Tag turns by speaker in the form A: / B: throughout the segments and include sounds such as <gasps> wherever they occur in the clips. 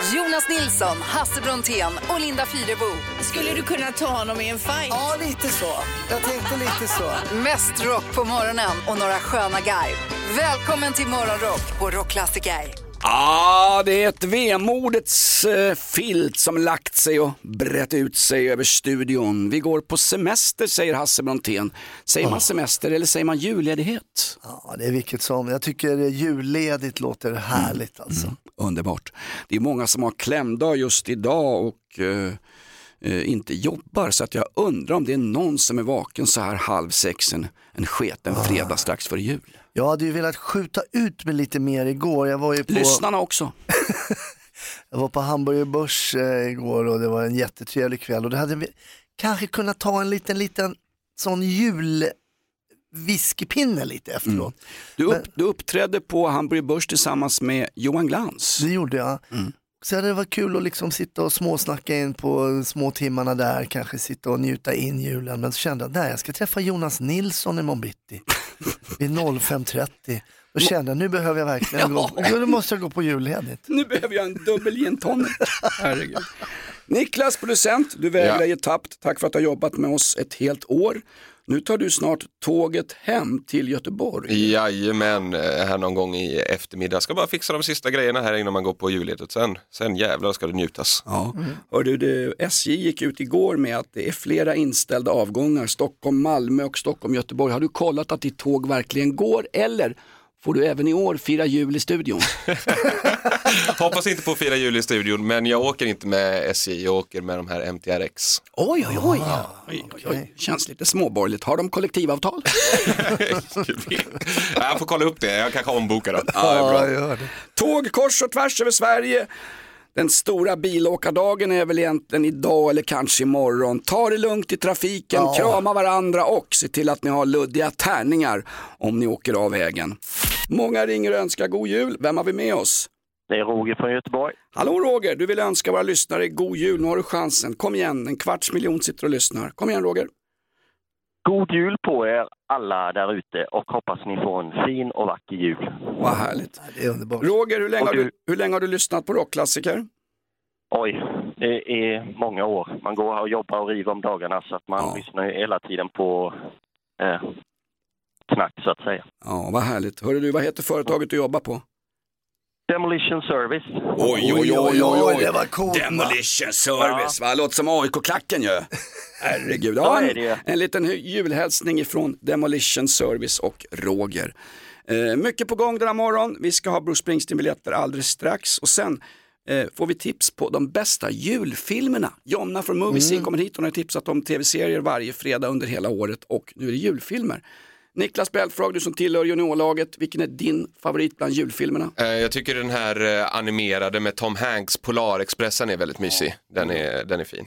A: Jonas Nilsson, Hasse Brontén och Linda Fyrebo.
B: Skulle du kunna ta honom i en fight?
C: Ja, lite så. Jag tänkte lite så.
A: Mest rock på morgonen och några sköna garv. Välkommen till Morgonrock på Rockklassiker.
D: Ah, det är ett vemodets eh, filt som lagt sig och brett ut sig över studion. Vi går på semester säger Hasse Brontén. Säger man semester eller säger man julledighet?
C: Ja, det är vilket som. Jag tycker julledigt låter härligt alltså.
D: Underbart. Det är många som har klämdag just idag och eh, eh, inte jobbar så att jag undrar om det är någon som är vaken så här halv sex en, en sketen fredag strax före jul.
C: Jag hade ju velat skjuta ut mig lite mer igår. Jag var ju på,
D: Lyssnarna också. <laughs>
C: jag var på Hamburger Börs eh, igår och det var en jättetrevlig kväll och det hade vi kanske kunnat ta en liten, liten sån jul whiskypinne lite efteråt.
D: Du, upp, du uppträdde på Hamburger Börs tillsammans med Johan Glans.
C: Det gjorde jag. Så hade det varit kul att liksom sitta och småsnacka in på små timmarna där, kanske sitta och njuta in julen. Men så kände jag, nej jag ska träffa Jonas Nilsson imorgon bitti <laughs> vid 05.30. Då kände jag, nu behöver jag verkligen gå, nu måste jag gå på julledigt.
D: Nu behöver jag en dubbel gin tonic. <laughs> Herregud. Niklas, producent, du vägrar
E: Ja.
D: ge tappt. Tack för att du har jobbat med oss ett helt år. Nu tar du snart tåget hem till Göteborg.
E: Jajamän, eh, här någon gång i eftermiddag. Ska bara fixa de sista grejerna här innan man går på julledigt. Sen, sen jävlar ska det njutas.
D: Ja. Hör du, det, SJ gick ut igår med att det är flera inställda avgångar, Stockholm, Malmö och Stockholm, Göteborg. Har du kollat att ditt tåg verkligen går eller får du även i år fira jul i studion? <laughs> <laughs>
E: Hoppas inte på att fira jul i studion, men jag åker inte med SJ, jag åker med de här MTRX.
D: Oj, oj, oj. oj, oj, oj. Känns lite småborgerligt. Har de kollektivavtal? <laughs>
E: jag får kolla upp det, jag kanske ombokar dem.
C: Ja.
D: Tåg kors och tvärs över Sverige. Den stora bilåkardagen är väl egentligen idag eller kanske imorgon. Ta det lugnt i trafiken,
C: Ja.
D: krama varandra och se till att ni har luddiga tärningar om ni åker av vägen. Många ringer och önskar god jul. Vem har vi med oss?
F: Det är Roger från Göteborg.
D: Hallå Roger, du vill önska våra lyssnare god jul. Nu har du chansen. Kom igen, en kvarts miljon sitter och lyssnar. Kom igen Roger.
F: God jul på er alla där ute och hoppas ni får en fin och vacker jul.
D: Vad härligt.
C: Det är underbart.
D: Roger, hur länge,
F: Och
D: har
F: du-
D: du, hur länge har du lyssnat på rockklassiker?
F: Oj, det är många år. Man går och jobbar och river om dagarna så att man
D: Ja.
F: lyssnar ju hela tiden på eh, knack så att säga.
D: Ja, vad härligt. Hörru du, vad heter företaget du jobbar på?
F: Demolition Service.
D: Oj, oj, oj, oj, oj.
C: det var coolt, va?
D: Demolition service, va? Låter som AIK-klacken ju. <laughs> Herregud. Ja,
F: är det ju.
D: en, en liten julhälsning ifrån Demolition Service och Roger. Eh, mycket på gång denna morgon. Vi ska ha Bruce Springsteen-biljetter alldeles strax och sen eh, får vi tips på de bästa julfilmerna. Jonna från Movie Scene kommer hit, hon har tipsat om tv-serier varje fredag under hela året och nu är det julfilmer. Niklas Belfrage, du som tillhör juniorlaget, vilken är din favorit bland julfilmerna?
E: Eh, Jag tycker den här eh, animerade med Tom Hanks, Polarexpressen är väldigt mysig. Den är, den är fin.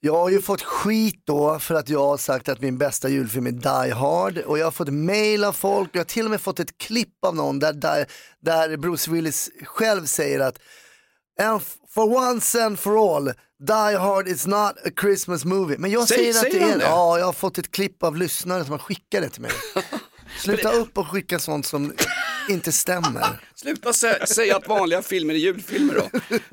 C: Jag har ju fått skit då för att jag har sagt att min bästa julfilm är Die Hard och jag har fått mail av folk och jag har till och med fått ett klipp av någon där, där, där Bruce Willis själv säger att And for once and for all, Die Hard is not a Christmas movie. Men jag
D: Säg-
C: säger att
D: säger
C: det är
D: det?
C: Ja, jag har fått ett klipp av lyssnare som har skickat det till mig. <laughs> Sluta upp och skicka sånt som inte stämmer.
D: Sluta sä- säga att vanliga filmer är julfilmer då.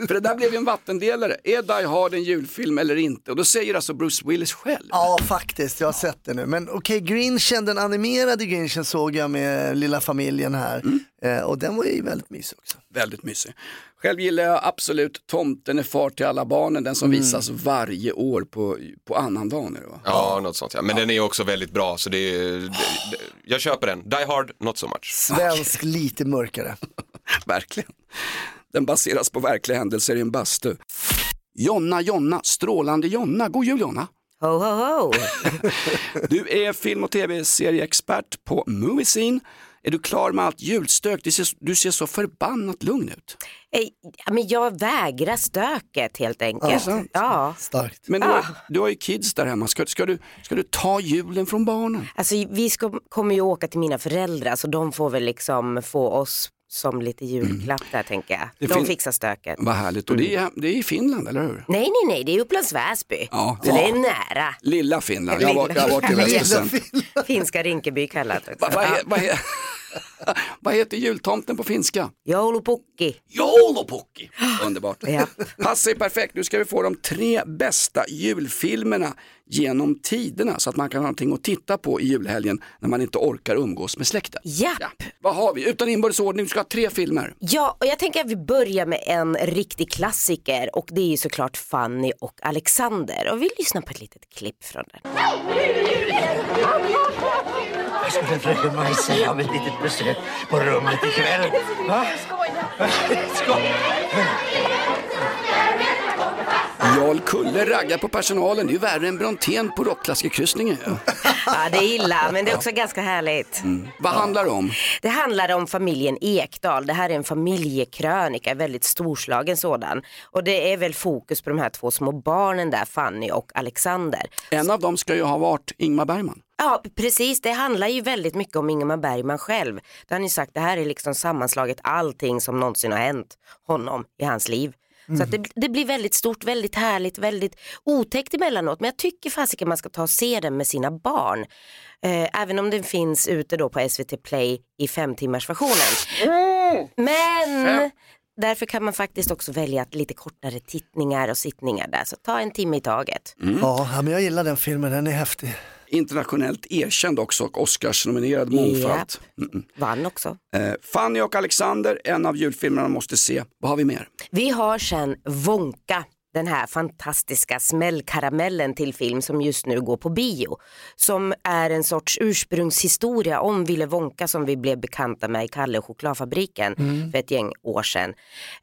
D: För det där blev ju en vattendelare. Är Die Hard en julfilm eller inte? Och då säger alltså Bruce Willis själv.
C: Ja, faktiskt. Jag har sett det nu. Men okej, Grinchen, den animerade Grinchen såg jag med lilla familjen här. Eh, och den var ju väldigt mysig också.
D: Väldigt mysig. Själv gillar jag absolut Tomten är far till alla barnen, den som visas varje år på, på annandagen. va?
E: Ja, något sånt ja. Men den är också väldigt bra så det, är- det, det jag köper den. Die Hard, not so much.
C: Svensk, lite mörkare. <laughs>
D: Verkligen. Den baseras på verkliga händelser i en bastu. Jonna, Jonna, strålande Jonna. God jul Jonna!
B: Ho, ho, ho. <laughs>
D: Du är film och tv-serieexpert på Movie Scene. Är du klar med allt julstök? Du ser, du ser så förbannat lugn ut.
B: Eh, ja, Men jag vägrar stöket helt enkelt.
D: Ja,
B: Ja.
C: Starkt.
D: Men du, har, du har ju kids där hemma. Ska, ska, du, ska du ta julen från barnen?
B: Alltså, vi ska, kommer ju åka till mina föräldrar så de får väl liksom få oss som lite julklapp där tänker jag.
D: Det
B: De
D: fin-
B: fixar stöket.
D: Vad härligt. Och det är, det är i Finland, eller hur?
B: Nej, nej, nej, det är Upplands Väsby.
D: Ja,
B: så det är nära.
D: Lilla Finland. Jag har varit, jag har varit i
B: Lilla. Finska Rinkeby kallat också.
D: Vad he- vad he- <laughs> Vad heter jultomten på finska?
B: Joulupukki.
D: Joulupukki. <gasps> Underbart.
B: Ja.
D: Passar perfekt, nu ska vi få de tre bästa julfilmerna genom tiderna så att man kan ha någonting att titta på i julhelgen när man inte orkar umgås med släkten.
B: Japp.
D: Ja. Vad har vi? Utan inbördes ordning, vi ska ha tre filmer.
B: Ja, och jag tänker att vi börjar med en riktig klassiker och det är ju såklart Fanny och Alexander. Och vi lyssnar på ett litet klipp från den.
G: Skulle fröken Majse ha ett litet besök på rummet ikväll? Va? Skoj!
D: Jarl Kulle raggar på personalen, det är ju värre än Brontén på rockklassikerkryssningen. Ja.
B: Ja, det är illa, men det är också ganska härligt.
D: Vad handlar det om?
B: Det handlar om familjen Ekdal. Det här är en familjekrönika, en väldigt storslagen sådan. Och det är väl fokus på de här två små barnen där, Fanny och Alexander.
D: En av dem ska ju ha varit Ingmar Bergman.
B: Ja, precis. Det handlar ju väldigt mycket om Ingemar Bergman själv. Det har han ju sagt, det här är liksom sammanslaget allting som någonsin har hänt honom i hans liv. Så att det, det blir väldigt stort, väldigt härligt, väldigt otäckt emellanåt. Men jag tycker fasiken man ska ta och se den med sina barn. Eh, även om den finns ute då på SVT Play i fem timmars versionen. Men därför kan man faktiskt också välja att lite kortare tittningar och sittningar där. Så ta en timme i taget.
C: Ja, ja, men jag gillar den filmen, den är häftig.
D: Internationellt erkänd också och Oscarsnominerad mångfald. Mm.
B: Vann också.
D: Eh, Fanny och Alexander, en av julfilmerna måste se. Vad har vi mer?
B: Vi har sen Wonka, den här fantastiska smällkaramellen till film som just nu går på bio. Som är en sorts ursprungshistoria om Ville Wonka som vi blev bekanta med i Kalle och chokladfabriken för ett gäng år sedan.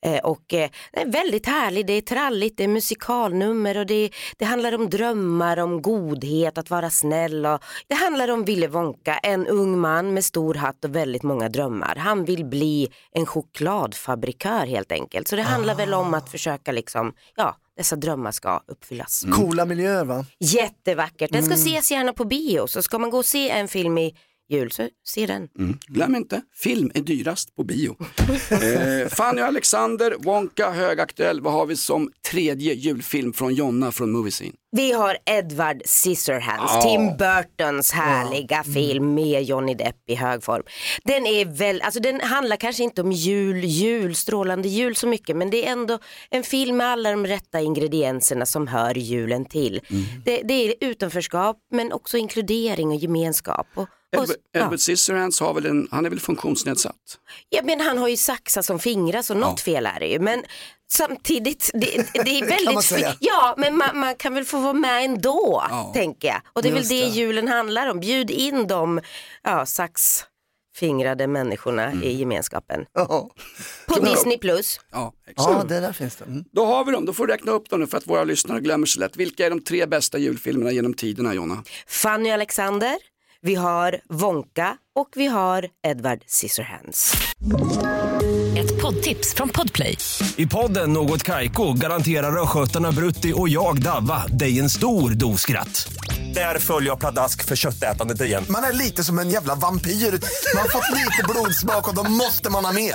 B: Eh, och eh, den är väldigt härlig, det är tralligt, det är musikalnummer och det, det handlar om drömmar, om godhet, att vara snäll. Och, det handlar om Ville Wonka, en ung man med stor hatt och väldigt många drömmar. Han vill bli en chokladfabrikör helt enkelt. Så det handlar väl om att försöka liksom, ja, dessa drömmar ska uppfyllas.
C: Coola miljöer va?
B: Jättevackert, den ska ses gärna på bio. Så ska man gå och se en film i jul så se den.
D: Glöm inte, film är dyrast på bio. <laughs> eh, Fanny och Alexander, Wonka, högaktuell. Vad har vi som tredje julfilm från Jonna från Movie Scene?
B: Vi har Edward Scissorhands,
D: Ja.
B: Tim Burtons härliga film med Johnny Depp i hög form. Den är väl, alltså den handlar kanske inte om jul, jul, strålande jul så mycket men det är ändå en film med alla de rätta ingredienserna som hör julen till. Det, det är utanförskap men också inkludering och gemenskap. Och,
D: Edward,
B: ja.
D: Scissorhands har väl en, han är väl funktionsnedsatt?
B: Ja, men han har ju saxar som fingrar så något fel är det ju. Men samtidigt, det, det är <laughs> väldigt...
C: man säga.
B: Ja, men man, man kan väl få vara med ändå, tänker jag. Och det är väl
C: Just
B: det
C: det.
B: julen handlar om. Bjud in de ja, saxfingrade människorna i gemenskapen. <laughs>
C: Ja,
B: På Disney Plus.
D: Ja, exakt.
C: ja det där finns det. Mm.
D: Då har vi dem, då får du räkna upp dem nu för att våra lyssnare glömmer så lätt. Vilka är de tre bästa julfilmerna genom tiderna Jonna?
B: Fanny och Alexander, vi har Wonka och vi har Edward Scissorhands.
H: Ett poddtips från Podplay.
I: I podden Något Kaiko garanterar östgötarna Brutti och jag, Davva, dig en stor dos skratt. Där följer jag pladask för köttätandet igen.
J: Man är lite som en jävla vampyr. Man har fått lite blodsmak och då måste man ha mer.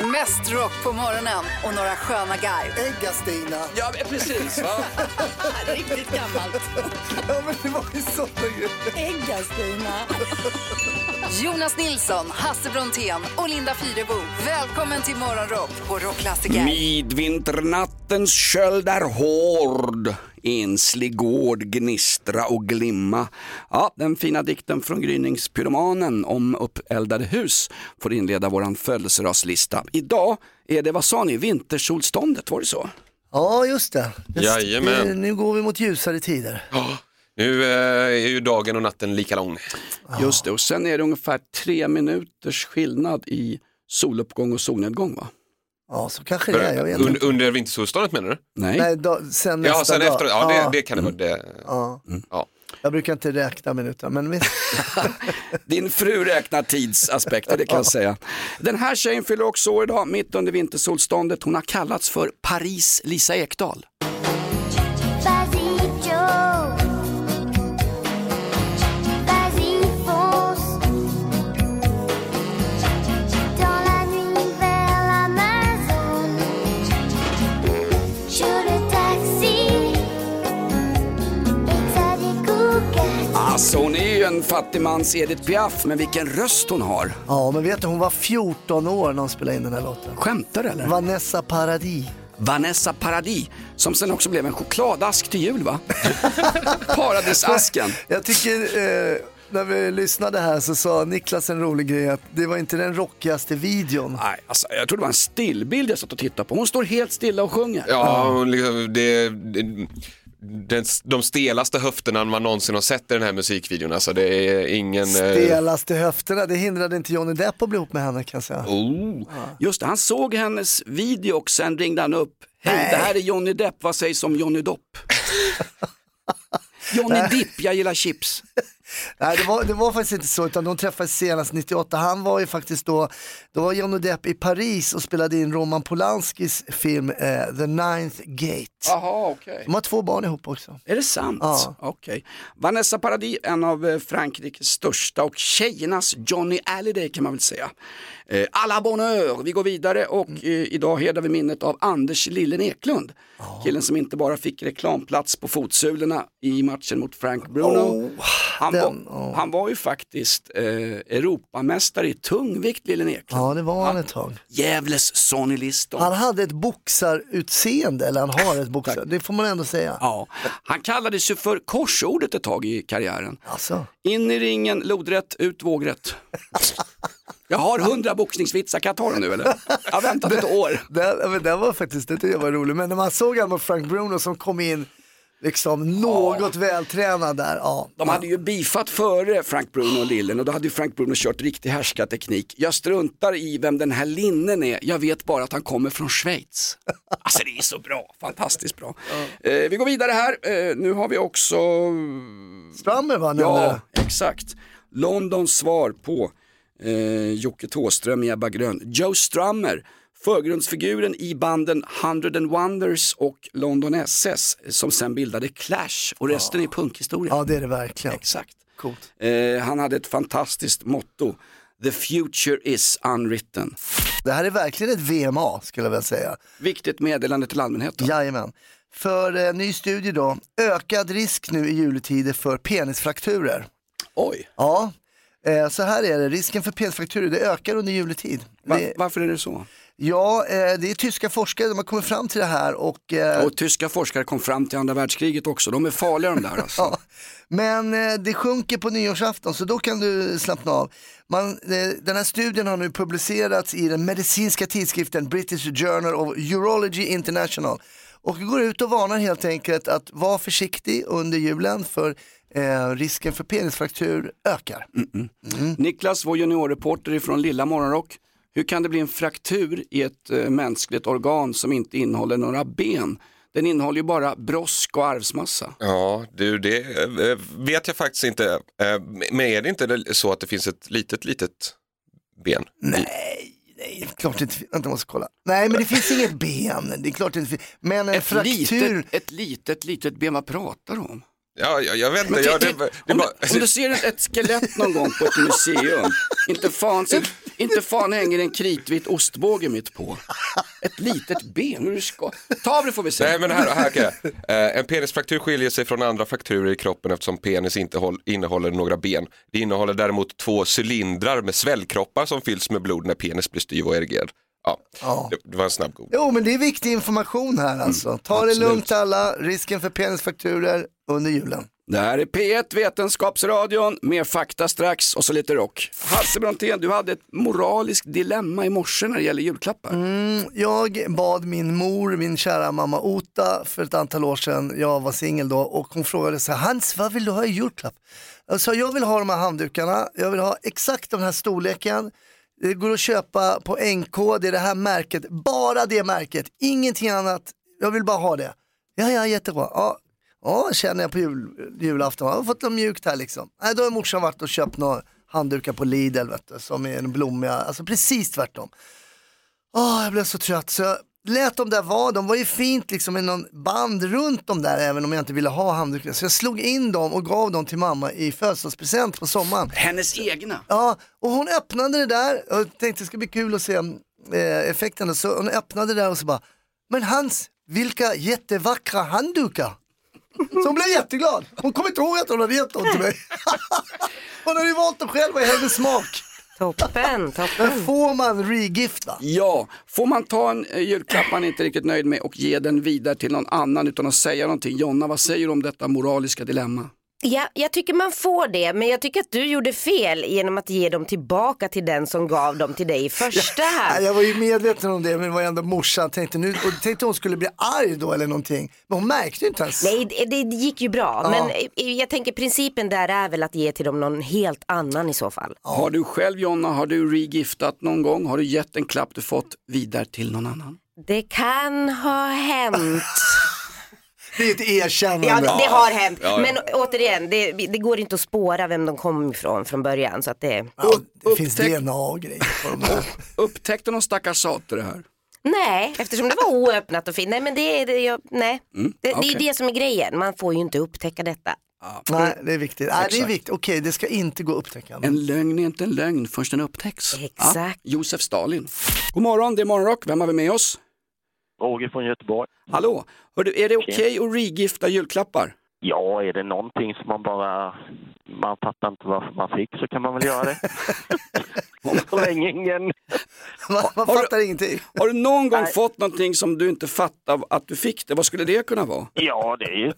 A: Mest rock på morgonen och några sköna garv.
C: Ägga-Stina.
D: Ja, precis. Va? <laughs>
A: Riktigt gammalt.
C: Ja, men det var ju så.
A: Jonas Nilsson, Hasse Brontén och Linda Fyrebo. Välkommen till Morgonrock på Rockklassiker.
D: Midvinternattens köld är hård, enslig gård gnistra och glimma. Ja, den fina dikten från gryningspyromanen om uppeldade hus får inleda våran födelsedagslista. Idag är det, vad sa ni, vintersolståndet, var det så?
C: Ja, just det.
E: Jajamän.
C: Nu går vi mot ljusare tider.
E: Nu eh, är ju dagen och natten lika lång.
D: Just det, och sen är det ungefär tre minuters skillnad i soluppgång och solnedgång va?
C: Ja, så kanske det är. Jag vet
E: Un,
C: inte.
E: under vintersolståndet menar du?
D: Nej,
C: Nej, då, sen
E: Ja,
C: nästa
E: sen
C: dag.
E: efter, ja, det, det kan det vara. Det,
C: Ja.
E: ja.
C: Jag brukar inte räkna minuter, men visst. <laughs>
D: Din fru räknar tidsaspekter, det kan jag säga. Den här tjejen fyller också år idag, mitt under vintersolståndet. Hon har kallats för Paris Lisa Ekdahl. Fattigmans Edith Piaf, men vilken röst hon har.
C: Ja, men vet du, hon var 14 år när hon spelade in den här låten.
D: Skämtar du eller?
C: Vanessa Paradis.
D: Vanessa Paradis, som sen också blev en chokladask till jul va? <laughs> Paradisasken. <laughs>
C: Jag tycker, eh, när vi lyssnade här så sa Niklas en rolig grej att det var inte den rockigaste videon.
D: Nej, alltså, jag tror det var en stillbild jag satt och tittade på. Hon står helt stilla och sjunger.
E: Ja, hon liksom, det, det, den, de stelaste höfterna man någonsin har sett i den här musikvideon. Alltså det är ingen... eh,
C: Stelaste höfterna, det hindrade inte Johnny Depp att bli ihop med henne kan jag säga.
E: Oh.
D: Just det, han såg hennes video och sen ringde han upp. Hej, det här är Johnny Depp, vad sägs om Johnny Dopp? <laughs> Johnny Dipp, jag gillar chips.
C: Nej det var, det var faktiskt inte så utan de träffades senast 98. Han var ju faktiskt då, då var Johnny Depp i Paris och spelade in Roman Polanskis film eh, The Ninth Gate.
D: Jaha, okej.
C: De har två barn ihop också.
D: Är det sant?
C: Ja.
D: Okej. Vanessa Paradis, en av eh, Frankrikes största och tjejernas Johnny Hallyday kan man väl säga. Eh, alla bonheur, vi går vidare och
C: Mm.
D: eh, idag hedrar vi minnet av Anders Lillen Eklund. Killen som inte bara fick reklamplats på fotsulorna i matchen mot Frank Bruno.
C: Oh,
D: han,
C: den-
D: var, han var ju faktiskt eh, Europamästare i tungvikt Lillen Eklund.
C: Ja det var han ett tag.
D: Gävles Sonny Liston.
C: Han hade ett boxarutseende, eller han har ett <laughs> boxar, det får man ändå säga.
D: Ja, han kallades ju för korsordet ett tag i karriären.
C: Alltså.
D: In i ringen, lodrätt, ut vågrätt. <laughs> Jag har hundra boxningsvitsar, kan jag ta dem nu eller? Jag har väntat ett <laughs> år.
C: Ja, men den var faktiskt, det tyckte jag var roligt. Men när man såg han mot Frank Bruno som kom in liksom något vältränad där. Ja.
D: De hade ju bifat före Frank Bruno och Lillen och då hade ju Frank Bruno kört riktig härskarteknik. Jag struntar i vem den här Linnen är, jag vet bara att han kommer från Schweiz. <laughs> Alltså det är så bra, fantastiskt bra. Eh, vi går vidare här, eh, nu har vi också
C: Strömmer va? nu
D: Ja, exakt. Londons svar på eh, Jocke Thåström i Ebba Grön. Joe Strummer, förgrundsfiguren i banden Hundred and Wonders och London SS som sen bildade Clash och resten är punkhistoria.
C: Ja det är det verkligen.
D: Exakt.
C: Coolt.
D: Eh, han hade ett fantastiskt motto. The future is unwritten.
C: Det här är verkligen ett VMA skulle jag vilja säga.
D: Viktigt meddelande till allmänheten.
C: Jajamän. För eh, ny studie då, ökad risk nu i juletider för penisfrakturer.
D: Oj,
C: Ja, eh, så här är det, risken för penisfrakturer det ökar under juletid.
D: Va-
C: Det,
D: varför är det så?
C: Ja, eh, det är tyska forskare, de har kommit fram till det här och eh,
D: Och tyska forskare kom fram till andra världskriget också. De är farliga de där alltså. <laughs>
C: Ja, men eh, det sjunker på nyårsafton så då kan du slappna av. Man, den här studien har nu publicerats i den medicinska tidskriften British Journal of Urology International. Och går ut och varnar helt enkelt att vara försiktig under julen för eh, risken för penisfraktur ökar.
D: Niklas, vår juniorreporter från Lilla Morgonrock. Hur kan det bli en fraktur i ett eh, mänskligt organ som inte innehåller några ben? Den innehåller ju bara brosk och arvsmassa.
E: Ja, du, det eh, vet jag faktiskt inte. Eh, Men är det inte det- så att det finns ett litet, litet ben?
C: Nej, nej, klart det inte finns. Vänta, jag måste kolla. Nej, men det finns inget ben. Det är klart det inte finns. Men en
D: Ett
C: fraktur.
D: litet, ett litet, litet ben, vad pratar du om?
E: Ja, jag, jag vet inte.
D: Men
E: det,
D: ti-
E: det,
D: om,
E: bara-
D: du, om du ser ett, ett skelett någon gång på ett museum, inte fan, så- inte fan hänger en kritvit ostbåge mitt på. Ett litet ben, hur du ska... Ta av det får vi se.
E: Nej men här, här kan jag. Eh, En penisfraktur skiljer sig från andra frakturer i kroppen eftersom penis inte håll, innehåller några ben. Det innehåller däremot två cylindrar med svällkroppar som fylls med blod när penis blir styv och erigerad. Ja,
C: Ja.
E: Det, det var en snabb god.
C: Jo, men det är viktig information här alltså. Ta det
D: absolut.
C: lugnt alla, risken för penisfrakturer under julen.
D: Det här är P1 Vetenskapsradion, med fakta strax och så lite rock. Hasse Brontén, du hade ett moraliskt dilemma i morse när det gäller julklappar.
C: Mm, jag bad min mor, min kära mamma Ota för ett antal år sedan, jag var singel då, och hon frågade så här, Hans vad vill du ha i julklapp? Jag sa, jag vill ha de här handdukarna, jag vill ha exakt den här storleken, det går att köpa på NK, det är det här märket, bara det märket, ingenting annat, jag vill bara ha det. Ja, ja, jättebra. Ja, ja känner jag på jul, julafton, jag har fått något mjukt här liksom. Nej, då har morsan varit och köpt några handdukar på Lidl, vet du, som är en blommiga, alltså precis tvärtom. Åh, jag blev så trött så jag lät dem där vara, de var ju fint liksom med någon band runt dem där även om jag inte ville ha handdukar. Så jag slog in dem och gav dem till mamma i födelsedagspresent på sommaren.
D: Hennes egna.
C: Ja, och hon öppnade det där och tänkte det ska bli kul att se eh, effekten. Så hon öppnade det där och så bara, men Hans, vilka jättevackra handdukar. Så hon blev jätteglad. Hon kom inte ihåg att hon hade gett dem till mig. <laughs> Hon har ju valt dem själv, vad är hennes smak?
B: Toppen, toppen.
C: Men får man regift va?
D: Ja, får man ta en eh, julklapp man inte är riktigt nöjd med och ge den vidare till någon annan utan att säga någonting. Jonna, vad säger du om detta moraliska dilemma?
B: Ja, jag tycker man får det, men jag tycker att du gjorde fel genom att ge dem tillbaka till den som gav dem till dig i första <laughs>
C: Nej,
B: hand.
C: jag var ju medveten om det, men det var ändå morsan. Tänkte, nu, och tänkte hon skulle bli arg då eller någonting. Men hon märkte ju inte ens.
B: Nej, det, det gick ju bra,
C: Ja.
B: men eh, jag tänker principen där är väl att ge till dem någon helt annan i så fall.
D: Har du själv Jonna, har du regiftat någon gång? Har du gett en klapp du fått vidare till någon annan?
B: Det kan ha hänt. <laughs>
C: Det är ett erkännande.
B: Ja, det har hänt.
D: Ja, ja.
B: Men återigen, det, det går inte att spåra vem de kom ifrån från början. Så att det...
C: Ja, det finns
D: Upptäck-
C: DNA och grejer på de här. <laughs>
D: Upptäckte någon stackars sate det här?
B: Nej, eftersom det var oöppnat och fint. Nej, men det är det, jag, nej.
D: Mm,
B: det, det är det som är grejen. Man får ju inte upptäcka detta.
C: Nej, det är viktigt. Nej, det är viktigt. Okej, det ska inte gå att upptäcka.
D: En lögn är inte en lögn förrän den upptäcks.
B: Exakt.
D: Josef Stalin. God morgon, det är Morgonrock. Vem har vi med oss?
F: Roger från Göteborg.
D: Hallå, Hördu, är det okej att regifta julklappar?
F: Ja, är det någonting som man bara... Man fattar inte varför man fick så kan man väl göra det. <laughs> så länge ingen...
C: Man, man
D: Har du-
C: fattar ingenting.
D: Har du någon gång
F: Nej.
D: fått någonting som du inte fattar att du fick det? Vad skulle det kunna vara?
F: Ja, det är ju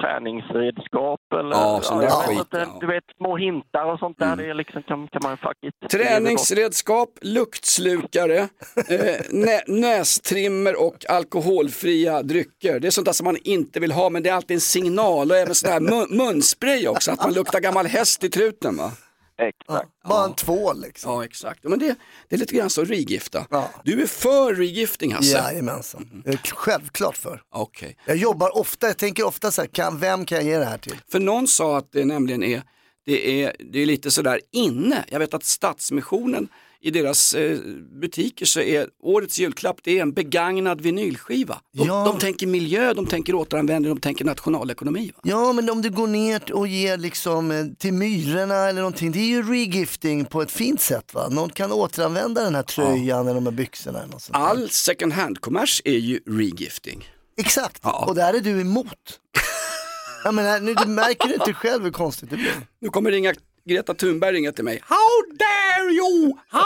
F: träningsredskap eller...
D: Ja, sån
F: vet
D: skit, ja. Mm.
F: Du vet, små hintar och sånt där. Det är liksom, kan, kan man fuck it.
D: Träningsredskap, luktslukare, <laughs> eh, nä nästrimmer och alkoholfria drycker. Det är sånt där som man inte vill ha men det är alltid en signal och även sån här mun munspray också, att man luktar gammal häst i truten va?
F: Exakt.
C: Bara en tvål liksom.
D: Ja exakt, men det, det är lite grann så regifta.
C: Ja.
D: Du är för regifting Hasse?
C: Jajamensan. Jag är självklart för.
D: Okej.
C: Jag jobbar ofta, jag tänker ofta så här, kan, vem kan jag ge det här till?
D: För någon sa att det nämligen är, det är, det är lite sådär inne. Jag vet att Stadsmissionen i deras eh, butiker så är årets julklapp det är en begagnad vinylskiva. De,
C: Ja.
D: de tänker miljö, de tänker återanvändning, de tänker nationalekonomi. Va?
C: Ja, men om du går ner och ger liksom eh, till myrorna eller någonting, det är ju regifting på ett fint sätt va? Någon kan återanvända den här tröjan eller de här byxorna eller något sånt där.
D: All second hand-kommers är ju regifting.
C: Exakt,
D: Ja.
C: och där är du emot. <laughs> Jag menar, nu, du märker inte själv hur konstigt det blir.
D: Nu kommer ringa, Greta Thunberg ringa till mig. How dare you! How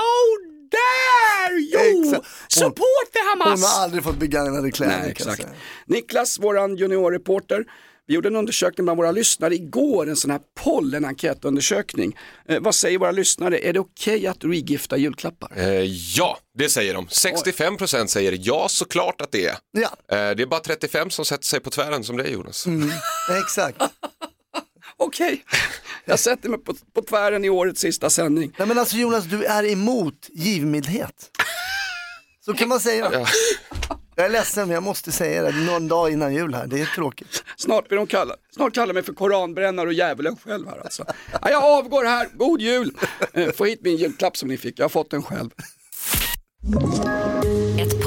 D: dare you!
C: Exakt. Hon-
D: Support the Hamas!
C: Hon har aldrig fått begagnade kläder
D: Nej, exakt. Niklas, våran juniorreporter, vi gjorde en undersökning bland våra lyssnare igår, en sån här pollenenkätundersökning. Eh, vad säger våra lyssnare, är det okej att regifta julklappar?
E: Eh, ja, det säger de. 65% säger ja, såklart att det är.
C: Ja,
E: Eh, det är bara 35 som sätter sig på tvären som det är Jonas.
C: exakt.
D: Okej, jag sätter mig på, på tvären i årets sista sändning.
C: Nej men alltså Jonas, du är emot givmildhet. Så kan man säga.
E: Ja.
C: Jag är ledsen men jag måste säga det någon dag innan jul här, det är tråkigt.
D: Snart blir de kalla, snart kallar mig för koranbrännare och djävulen själv här alltså. Ja, jag avgår här, god jul! Eh, Få hit min julklapp som ni fick, jag har fått den själv.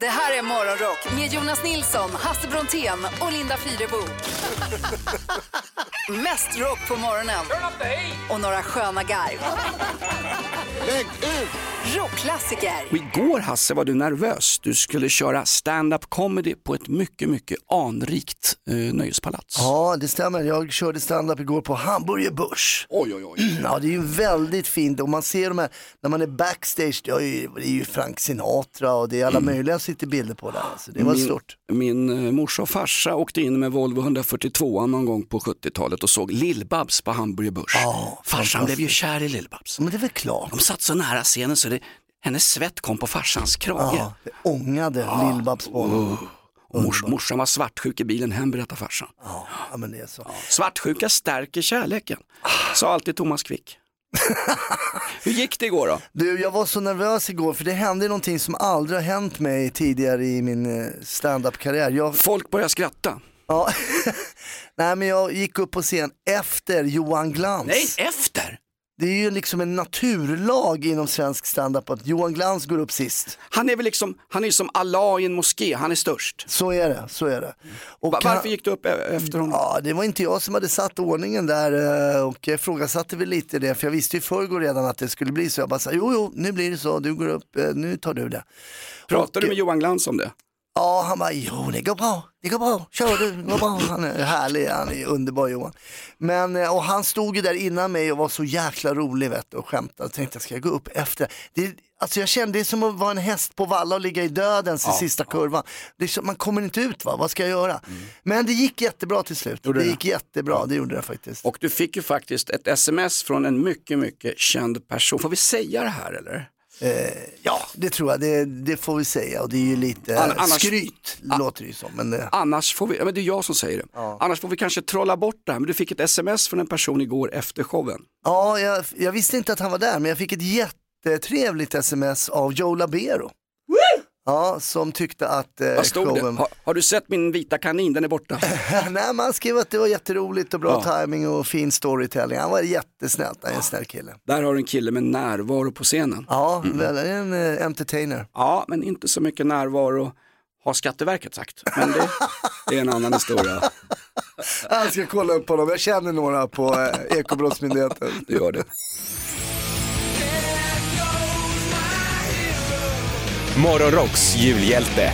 A: Det här är Morgonrock med Jonas Nilsson, Hasse Brontén och Linda Fyrebo. <laughs> Mest rock på morgonen och några sköna garv. Rockklassiker.
D: Och igår Hasse var du nervös, du skulle köra stand-up comedy på ett mycket, mycket anrikt eh, nöjespalats.
C: Ja det stämmer, jag körde stand-up igår på Hamburger Börs.
D: Oj, oj, oj.
C: Ja det är ju väldigt fint och man ser de här, när man är backstage, det är ju, det är ju Frank Sinatra och det är alla möjliga som sitter bilder på där. Alltså, det var
D: min,
C: stort.
D: Min eh, morsa och farsa åkte in med Volvo 142 någon gång på 70-talet och såg Lill-Babs på Hamburger Börs.
C: Ja,
D: Farsan blev ju kär i Lill-Babs.
C: Men det är väl klart.
D: De satt så nära scenen så det, hennes svett kom på farsans krage.
C: Ja, det ångade Lill-Babs på honom.
D: Och mors, morsan var svartsjuk i bilen hem berättar farsan.
C: Ja, ja, men det är så.
D: Svartsjuka stärker kärleken, sa alltid Thomas Quick. <laughs> Hur gick det igår då?
C: Du, jag var så nervös igår för det hände någonting som aldrig har hänt mig tidigare i min eh, stand-up-karriär. Jag,
D: Folk började skratta.
C: ja, <laughs> nej men jag gick upp på scen efter Johan Glans.
D: Nej, efter!
C: Det är ju liksom en naturlag inom svensk standup att Johan Glans går upp sist.
D: Han är väl liksom, han är som Allah i en moské, han är störst.
C: Så är det, så är det. Och
D: Va-
C: han-
D: Varför gick du upp e- efter honom?
C: Ja, det var inte jag som hade satt ordningen där eh, och jag ifrågasatte väl lite det för jag visste ju förrgår redan att det skulle bli så. Jag bara sa, jo, jo, nu blir det så, du går upp, eh, nu tar du det.
D: Pratade
C: Och,
D: du med Johan Glans om det?
C: Ja, han bara, jo det går bra, det går bra, kör du, det går bra. Han är härlig, han är underbar Johan. Men, eh, och han stod ju där innan mig och var så jäkla rolig vet du, och skämtade. Jag tänkte, ska jag gå upp efter? Det, alltså jag kände det som att vara en häst på valla och ligga i dödens i sista kurvan. Det man kommer inte ut va, vad ska jag göra? Men det gick jättebra till slut. Det
D: det?
C: gick jättebra, det gjorde det faktiskt.
D: Och du fick ju faktiskt ett sms från en mycket, mycket känd person. Får vi säga det här eller?
C: Eh, ja, det tror jag, det, det får vi säga och det är ju lite
D: An- annars-
C: skryt, låter det ju som. Men det,
D: Annars får vi, ja, men det är jag som säger det. Annars får vi kanske trolla bort det här. Men du fick ett sms från en person igår efter showen.
C: Ja, jag, jag visste inte att han var där, men jag fick ett jättetrevligt sms av Joe Labero. Ja, som tyckte att eh,
D: Vad stod det?
C: showen...
D: Har, har du sett min vita kanin? Den är borta. <laughs>
C: Nej, man skrev att det var jätteroligt och bra
D: Ja.
C: timing och fin storytelling. Han var jättesnällt, han är en snäll kille.
D: Där har du en kille med närvaro på scenen.
C: Ja, väl, en eh, entertainer.
D: Ja, men inte så mycket närvaro har Skatteverket sagt. Men det, det är en annan historia. <laughs>
C: Jag ska kolla upp honom, jag känner några på eh, Ekobrottsmyndigheten.
D: Du gör det.
K: Morgonrocks julhjälte.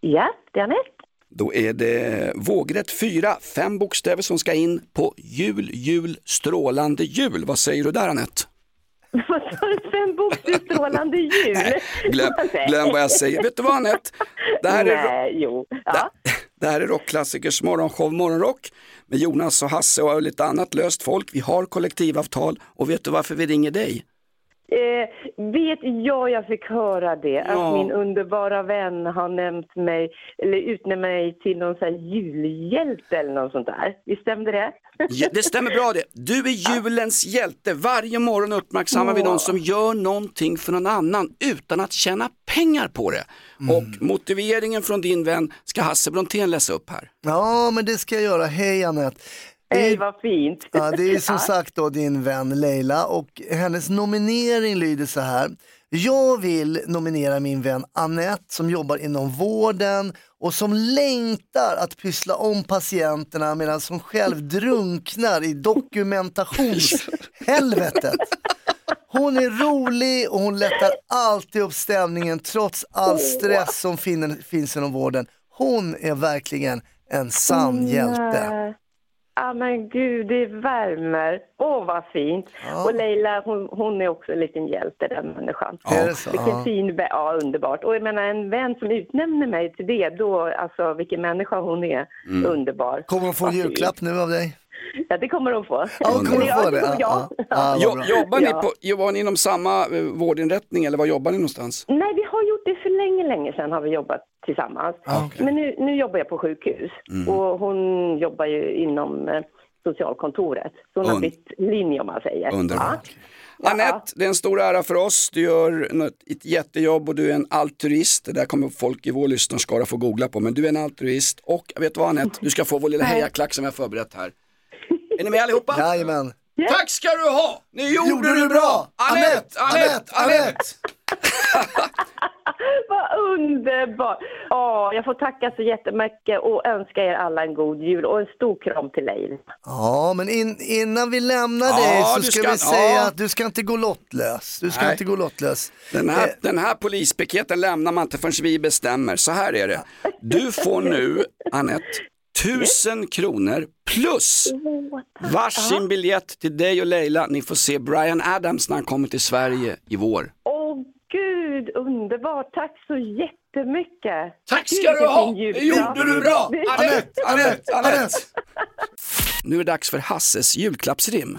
L: Ja, det är Anette.
D: Då är det vågrätt 4, fem bokstäver som ska in på jul, jul, strålande jul. Vad säger du där Anette? <laughs>
L: Vad sa du? Fem bokstäver strålande <laughs> jul?
D: Glöm, glöm vad jag säger. Vet du vad Anette? Det här är,
L: Nej, jo. Ja.
D: det här är Rockklassikers morgonshow Morgonrock med Jonas och Hasse och lite annat löst folk. Vi har kollektivavtal och vet du varför vi ringer dig?
L: Eh, vet jag, jag fick höra det,
D: Ja.
L: att min underbara vän har nämnt mig, eller utnämnt mig till någon sån här julhjälte eller något sånt där. Visst stämde det?
D: Ja, det stämmer bra det. Du är julens hjälte. Varje morgon uppmärksammar vi någon som gör någonting för någon annan utan att tjäna pengar på det. Och motiveringen från din vän ska Hasse Brontén läsa upp här.
C: Ja, men det ska jag göra. Hej Anette. Det
L: Hej,
C: är,
L: vad fint.
C: ja, det är som <laughs> sagt då din vän Leila och hennes nominering lyder så här. Jag vill nominera min vän Annette som jobbar inom vården och som längtar att pyssla om patienterna medan hon själv drunknar i dokumentationshelvetet. Hon är rolig och hon lättar alltid upp stämningen trots all stress som fin- finns inom vården. Hon är verkligen en sann hjälte.
L: Ja men gud, det värmer. Åh vad fint. Och Leila, hon, hon är också en liten hjälte den människan.
C: Så?
L: Vilken
C: Ja.
L: fin, ja underbart. Och jag menar en vän som utnämner mig till det, då, alltså vilken människa hon är.
C: Mm.
L: Underbar.
C: Kommer hon få en julklapp nu av dig?
L: Ja det kommer hon få.
C: Ja, hon kommer få det.
L: kommer-
C: Ja,
L: Ja.
D: Jo, jobbar, ni på, jobbar ni inom samma eh, vårdinrättning eller var jobbar ni någonstans?
L: Nej, vi har gjort det för länge, länge sedan har vi jobbat tillsammans.
C: Ah,
L: Men nu, nu jobbar jag på sjukhus
D: Mm.
L: och hon jobbar ju inom eh, socialkontoret. Så hon har
D: Und-
L: bytt linje om man säger.
D: Underbart.
L: Ja.
D: Anette, det är en stor ära för oss. Du gör ett jättejobb och du är en altruist. Det där kommer folk i vår lyssnarskara få googla på. Men du är en altruist och vet du vad Anette, du ska få vår lilla hejaklack som jag har förberett här. Är ni med allihopa?
C: Jajamän.
D: Tack ska du ha! Ni gjorde,
C: Gjorde
D: det
C: du
D: bra!
C: bra!
D: Anette, Anette, Anette! <laughs>
L: Vad underbart! Ja, jag får tacka så jättemycket och önska er alla en god jul och en stor kram till Leila.
C: Ja, men in, innan vi lämnar
D: Ja,
C: dig så
D: du
C: ska,
D: ska-
C: vi säga
D: ja.
C: att du ska inte gå lottlös. Du ska
D: Nej.
C: inte gå lottlös.
D: Den här,
C: Eh,
D: den här polispiketen lämnar man inte förrän vi bestämmer. Så här är det. Du får nu, Anette, tusen kronor plus varsin biljett till dig och Leila. Ni får se Brian Adams när han kommer till Sverige i vår.
L: Åh gud, underbart! Tack så jättemycket!
D: Tack ska du ha! Det gjorde du bra! <laughs> Anette, Anette, Anette! Nu är det dags för Hasses julklappsrim.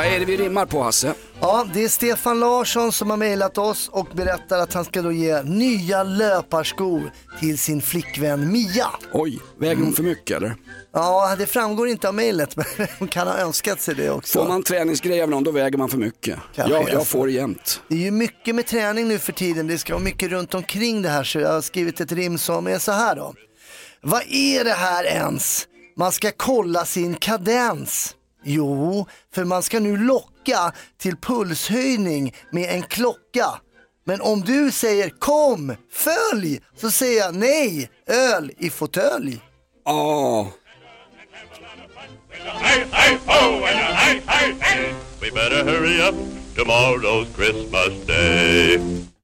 D: Vad är det vi rimmar på Hasse?
C: Ja, det är Stefan Larsson som har mejlat oss och berättar att han ska då ge nya löparskor till sin flickvän Mia.
D: Oj, väger hon för mycket eller?
C: Ja, det framgår inte av mejlet, <laughs> men hon kan ha önskat sig det också.
D: Får man träningsgrejer av någon då väger man för mycket.
C: Kanske
D: Ja,
C: är
D: jag
C: så.
D: får jämt.
C: Det är ju mycket med träning nu för tiden, det ska vara mycket runt omkring det här så jag har skrivit ett rim som är så här då. Vad är det här ens? Man ska kolla sin kadens. Jo, för man ska nu locka till pulshöjning med en klocka. Men om du säger kom, följ, så säger jag nej, öl i fåtölj.
D: Ja,
M: We better hurry up. Tomorrow's Christmas day.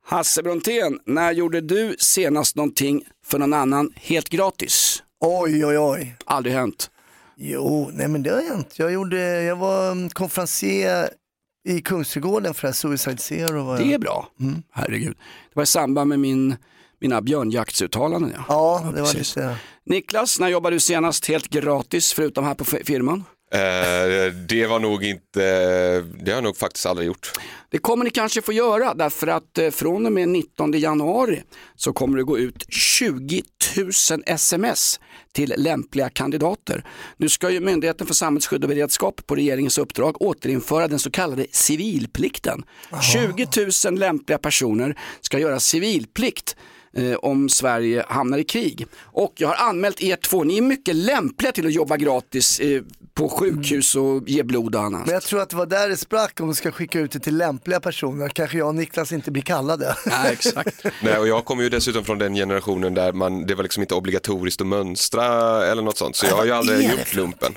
D: Hasse Brontén, när gjorde du senast någonting för någon annan helt gratis?
C: Oj, oj, oj.
D: Aldrig hänt.
C: Jo, nej men det har hänt. Jag, gjorde, jag var mm, konferencier i Kungsträdgården för Suicide Zero. Var jag.
D: Det är bra. Herregud. Det var i samband med min, mina björnjaktsuttalanden. Ja.
C: Ja, det var
D: precis.
C: lite...
D: Niklas, när jobbade du senast helt gratis förutom här på firman?
E: Eh, det var nog inte, det har jag nog faktiskt aldrig gjort.
D: Det kommer ni kanske få göra därför att eh, från och med 19 januari så kommer det gå ut 20 000 sms till lämpliga kandidater. Nu ska ju Myndigheten för samhällsskydd och beredskap på regeringens uppdrag återinföra den så kallade civilplikten. 20 000 lämpliga personer ska göra civilplikt eh, om Sverige hamnar i krig. Och jag har anmält er två, ni är mycket lämpliga till att jobba gratis på sjukhus och ge blod och annat.
C: Men jag tror att det var där det sprack om vi ska skicka ut det till lämpliga personer. Kanske jag och Niklas inte blir kallade. <laughs>
D: Nej, exakt.
E: Nej, och jag kommer ju dessutom från den generationen där man, det var liksom inte obligatoriskt att mönstra eller något sånt. Så jag har ju aldrig
C: det
E: gjort lumpen.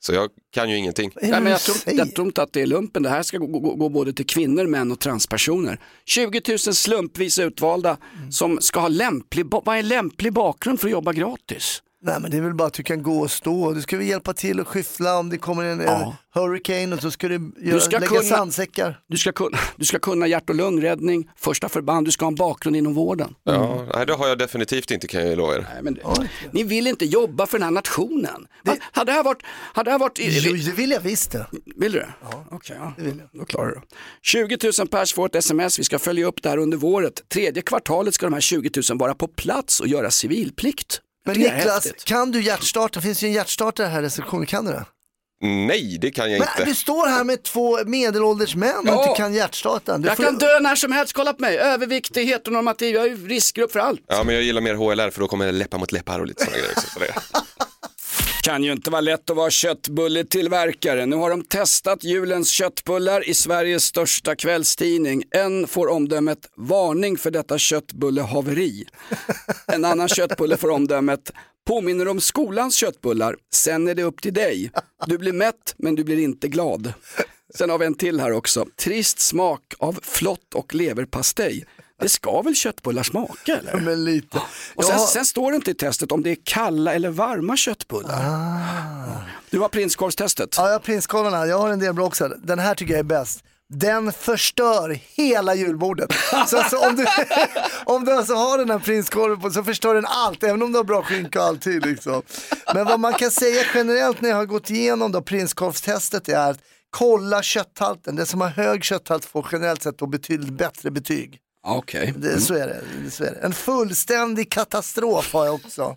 E: Så jag kan ju ingenting.
D: Nej, men jag, tror, jag tror inte att det är lumpen, det här ska gå, gå, gå både till kvinnor, män och transpersoner. 20 000 slumpvis utvalda som ska ha lämplig, vad är lämplig bakgrund för att jobba gratis?
C: Nej men det är väl bara att du kan gå och stå. Du ska väl hjälpa till och skyffla om det kommer en, en hurricane och så ska du, göra,
D: ska
C: lägga
D: kunna-
C: sandsäckar.
D: Du ska, kunna, <laughs> du ska kunna hjärt och lungräddning, första förband, du ska ha en bakgrund inom vården.
E: Ja, nej, det har jag definitivt inte kan jag lova er.
D: Nej, men, ni vill inte jobba för den här nationen. Va? Hade det här varit... Hade det här varit
C: Jo, det vill jag visst det.
D: Vill du det? Ja. Okej, ja. då klarar du det. 20 000 pers får ett sms, vi ska följa upp det här under våret. Tredje kvartalet ska de här 20 000 vara på plats och göra civilplikt.
C: Men Niklas, kan du hjärtstarta? Finns det ju en hjärtstartare här i receptionen? Kan du det?
E: Nej, det kan jag
C: Men
E: inte.
C: du står här med två medelålders män och
D: Ja.
C: inte kan hjärtstarta. Du
D: Jag
C: får-
D: kan dö när som helst, kolla på mig. Överviktig, heteronormativ, jag är ju riskgrupp för allt.
E: Ja, men jag gillar mer HLR för då kommer det läppar mot läppar och lite sådana grejer. också, Så det. <laughs>
D: Kan ju inte vara lätt att vara köttbulletillverkare. Nu har de testat julens köttbullar i Sveriges största kvällstidning. En får omdömet varning för detta köttbullehaveri. En annan köttbulle får omdömet påminner om skolans köttbullar. Sen är det upp till dig. Du blir mätt men du blir inte glad. Sen har vi en till här också. Trist smak av flott och leverpastej. Det ska väl köttbullar smaka eller?
C: Men lite.
D: Och sen,
C: har-
D: sen står det inte i testet om det är kalla eller varma köttbullar. Du har prinskorvstestet.
C: Ah. Ja, jag har prinskorvarna. Jag har en del bra också. Den här tycker jag är bäst. Den förstör hela julbordet. <laughs> Så alltså, om, du, <laughs> om du alltså har den här prinskorven på så förstör den allt, även om du har bra skinka och alltid. Liksom. Men vad man kan säga generellt när jag har gått igenom då prinskorvstestet är att kolla kötthalten. Det som har hög kötthalt får generellt sett då betydligt bättre betyg.
D: Okej.
C: Det, så, är det, så är det. En fullständig katastrof har jag också.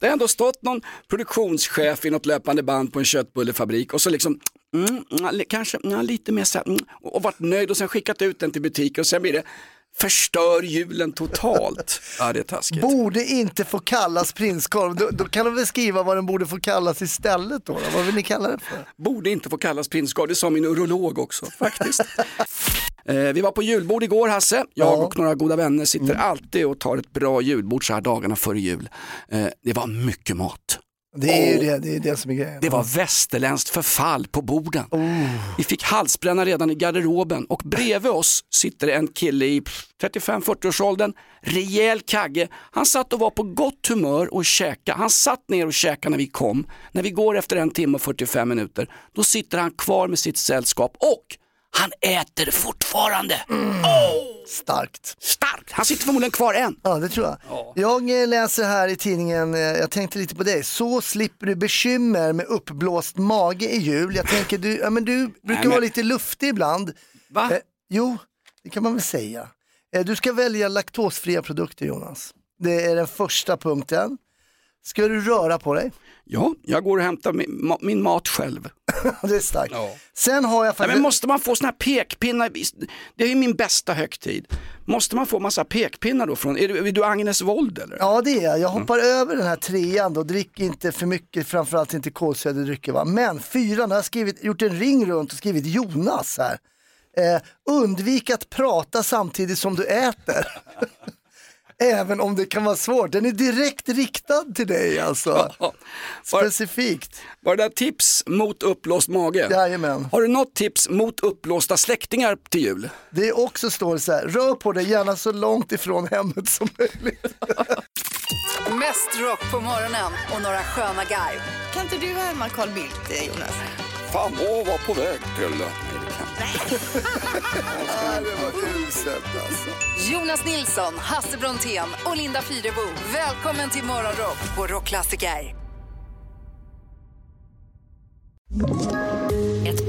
D: Det har ändå stått någon produktionschef i något löpande band på en köttbullefabrik och så liksom Mm, mm, kanske mm, lite mer så här, mm, och och varit nöjd och sen skickat ut den till butik och sen blir det förstör julen totalt. Ja det är taskigt.
C: Borde inte få kallas prinskorv. Då, då kan de väl skriva vad den borde få kallas istället då. då. Vad vill ni kalla det för?
D: Borde inte få kallas prinskorv, det sa min urolog också faktiskt. <laughs> eh, vi var på julbord igår Hasse, jag och några goda vänner sitter alltid och tar ett bra julbord så här dagarna före jul. Eh, det var mycket mat.
C: Det är ju det, det, är det som är grejen.
D: Det var västerländskt förfall på borden. Vi fick halsbränna redan i garderoben och bredvid oss sitter en kille i 35-40-årsåldern, rejäl kagge. Han satt och var på gott humör och käka. Han satt ner och käkade när vi kom. När vi går efter en timme och 45 minuter, då sitter han kvar med sitt sällskap och han äter fortfarande.
C: Starkt.
D: Starkt! Han sitter förmodligen kvar än.
C: Ja, det tror jag. Jag eh, läser här i tidningen, eh, jag tänkte lite på dig, så slipper du bekymmer med uppblåst mage i jul. Jag tänker, du, ja, men du brukar
D: men-
C: vara lite luftig ibland.
D: Va?
C: Eh, jo, det kan man väl säga. Eh, du ska välja laktosfria produkter Jonas. Det är den första punkten. Ska du röra på dig?
D: Ja, jag går och hämtar min, ma- min mat själv. <laughs>
C: det är starkt. Sen har jag
D: Nej,
C: faktiskt...
D: men måste man få såna här pekpinnar? Det är ju min bästa högtid. Måste man få massa pekpinnar då från, är du, är du Agnes Wold eller?
C: Ja det är jag. Jag hoppar över den här trean då, drick inte för mycket, framförallt inte kolsyrade va. Men fyran har jag skrivit, gjort en ring runt och skrivit Jonas här. Eh, undvik att prata samtidigt som du äter. <laughs> Även om det kan vara svårt. Den är direkt riktad till dig alltså. <laughs> Specifikt.
D: Var det där tips mot uppblåst mage?
C: Jajamän.
D: Har du något tips mot uppblåsta släktingar till jul?
C: Det är också står så här, rör på dig gärna så långt ifrån hemmet som möjligt. <laughs>
A: Mest rock på morgonen och några sköna garv.
N: Kan inte du härma Carl Bildt, eh, Jonas?
D: Fan, åh, var på väg till...
C: Ja, det var uselt alltså.
A: Jonas Nilsson, Hasse Brontén och Linda Fyrebo. Välkommen till Morgonrock på Rockklassiker.